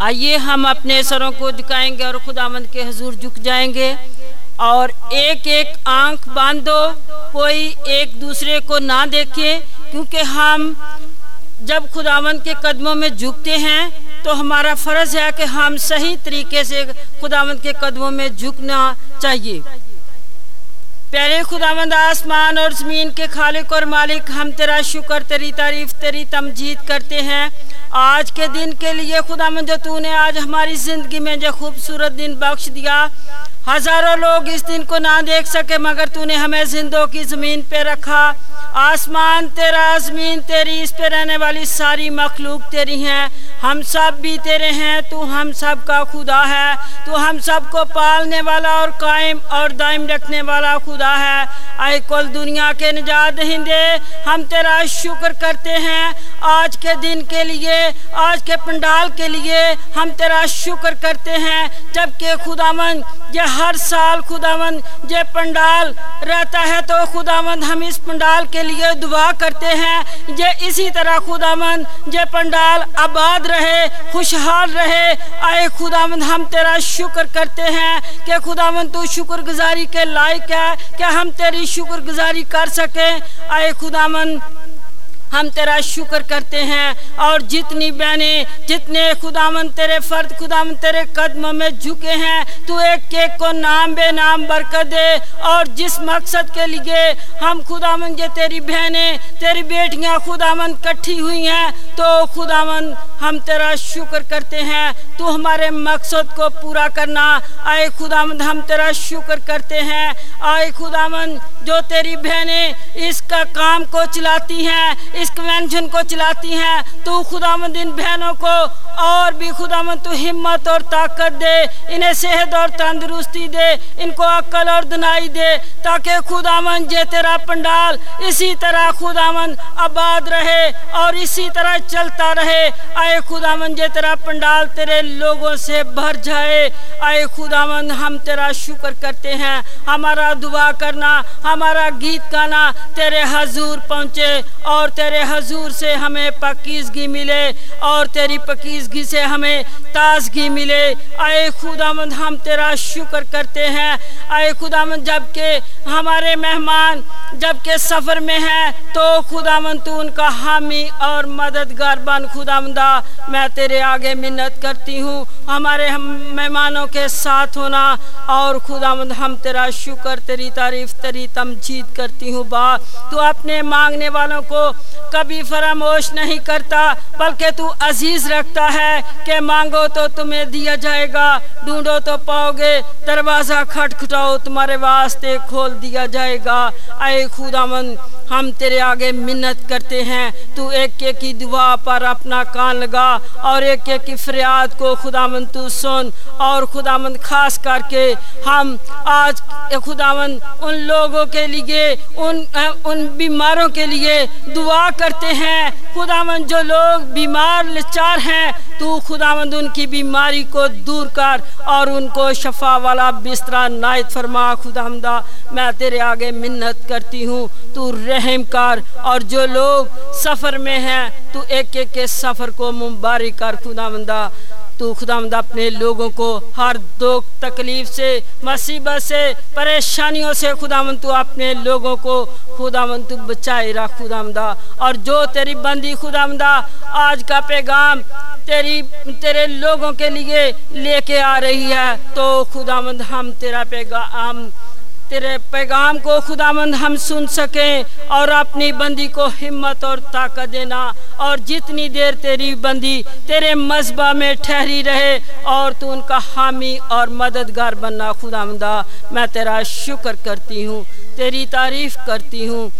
आइए हम अपने सरों को झुकाएँगे और खुदावंद के हजूर झुक जाएँगे। और एक एक आँख बांधो, कोई एक दूसरे को ना देखे, क्योंकि हम जब खुदावंद के कदमों में झुकते हैं तो हमारा फ़र्ज़ है कि हम सही तरीके से खुदावंद के कदमों में झुकना चाहिए। प्यारे खुदावंद आसमान और ज़मीन के खालिक और मालिक, हम तेरा शुक्र, तेरी तारीफ़, तेरी तमजीद करते हैं। आज के दिन के लिए खुदावंद जो तूने आज हमारी ज़िंदगी में जो खूबसूरत दिन बख्श दिया, हज़ारों लोग इस दिन को ना देख सके, मगर तूने हमें जिंदों की ज़मीन पे रखा। आसमान तेरा आजमीन तेरी, इस पे रहने वाली सारी मखलूक तेरी हैं। हम सब भी तेरे हैं, तू हम सब का खुदा है। तू हम सबको पालने वाला और कायम और दायम रखने वाला खुदा है। आए कुल दुनिया के निजात हिंदे हम तेरा शुक्र करते हैं। आज के दिन के लिए, आज के पंडाल के लिए हम तेरा शुक्र करते हैं, जबकि खुदावन ये हर साल खुदावन ये पंडाल रहता है तो खुदावन हम इस पंडाल के लिए दुआ करते हैं। ये इसी तरह खुदावन ये पंडाल आबाद रहे, खुशहाल रहे। आए खुदावन हम तेरा शुक्र करते हैं कि खुदावन तू शुक्रगुजारी के लायक है, कि हम तेरी शुक्रगुजारी कर सकें। आए खुदावन हम तेरा शुक्र करते हैं और जितनी बहनें, जितने खुदामन तेरे फर्द खुदामन तेरे कदम में झुके हैं, तू एक एक को नाम बे नाम बरकत दे और जिस मकसद के लिए हम खुदामन तेरी बहनें, तेरी बेटियाँ खुदामन इकट्ठी हुई हैं तो खुदामन हम तेरा शुक्र करते हैं। तू हमारे मकसद को पूरा करना। आए खुदामंद, हम तेरा शुक्र करते हैं। आए खुदामंद, जो तेरी बहनें इसका काम को चलाती हैं इस कन्वेंशन को चलाती हैं, तू खुदामंद इन बहनों को और भी खुदामंद तो हिम्मत और ताकत दे, इन्हें सेहत और तंदुरुस्ती दे, इनको अक्ल और दनाई दे, ताकि खुदामंद जे तेरा पंडाल इसी तरह खुदामंद आबाद रहे और इसी तरह चलता रहे। आए खुदावन जे तेरा पंडाल तेरे लोगों से भर जाए। आए खुदावन हम तेरा शुक्र करते हैं। हमारा दुआ करना, हमारा गीत गाना तेरे हजूर पहुँचे और तेरे हजूर से हमें पकीजगी मिले और तेरी पकीजगी से हमें ताजगी मिले। आए खुदामंद, हम तेरा शुक्र करते हैं। आए खुदामंद, जबकि हमारे मेहमान जबकि सफ़र में हैं तो खुदामंद, तू उनका हामी और मददगार बन। खुदामंदा, मैं तेरे आगे मिन्नत करती हूँ। हमारे हम मेहमानों के साथ होना और खुदामंद हम तेरा शुक्र, तेरी तारीफ़, तेरी तमजीद करती हूँ, बा। तू अपने मांगने वालों को कभी फरामोश नहीं करता, बल्कि तू अज़ीज़ रखता है कि मांगो तो तुम्हें दिया जाएगा, ढूंढो तो पाओगे, दरवाज़ा खटखटाओ, तुम्हारे वास्ते खोल दिया जाएगा। आए खुदामंद हम तेरे आगे मिन्नत करते हैं। तू एक एक की दुआ पर अपना कान लगा और एक एक की फरियाद को खुदामंद तू सुन और खुदामंद खास करके हम आज खुदामंद उन लोगों के लिए, उन उन बीमारों के लिए दुआ करते हैं खुदामंद जो लोग बीमार, लचार हैं, तू खुदावंद, उनकी बीमारी को दूर कर और उनको शफा वाला बिस्तरा नायत फरमा। खुदामदा मैं तेरे आगे मिन्नत करती हूँ, तू रहम कर और जो लोग सफ़र में हैं, तू एक एक के सफ़र को मुबारक कर। खुदामंदा तू खुदामद अपने लोगों को हर दुख तकलीफ़ से, मुसीबत से, परेशानियों से खुदामंद तू अपने लोगों को खुदामंद तू बचाए रख खुदामदा। और जो तेरी बंदी खुदामदा, आज का पैगाम तेरी, तेरे लोगों के लिए लेके आ रही है तो खुदामंद हम तेरा पैगाम तेरे पैगाम को खुदामंद हम सुन सकें और अपनी बंदी को हिम्मत और ताकत देना और जितनी देर तेरी बंदी तेरे मजबा में ठहरी रहे और तू उनका हामी और मददगार बनना खुदामंदा मैं तेरा शुक्र करती हूँ, तेरी तारीफ़ करती हूँ,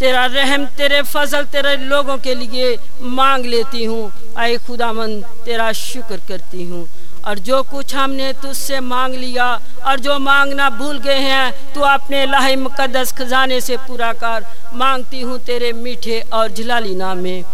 तेरा रहम, तेरे फजल, तेरे लोगों के लिए मांग लेती हूँ। आए खुदामंद तेरा शुक्र करती हूँ। और जो कुछ हमने तुझसे मांग लिया और जो मांगना भूल गए हैं तो अपने लाही मुकदस खजाने से पूरा कर। मांगती हूँ तेरे मीठे और जलाली नाम। में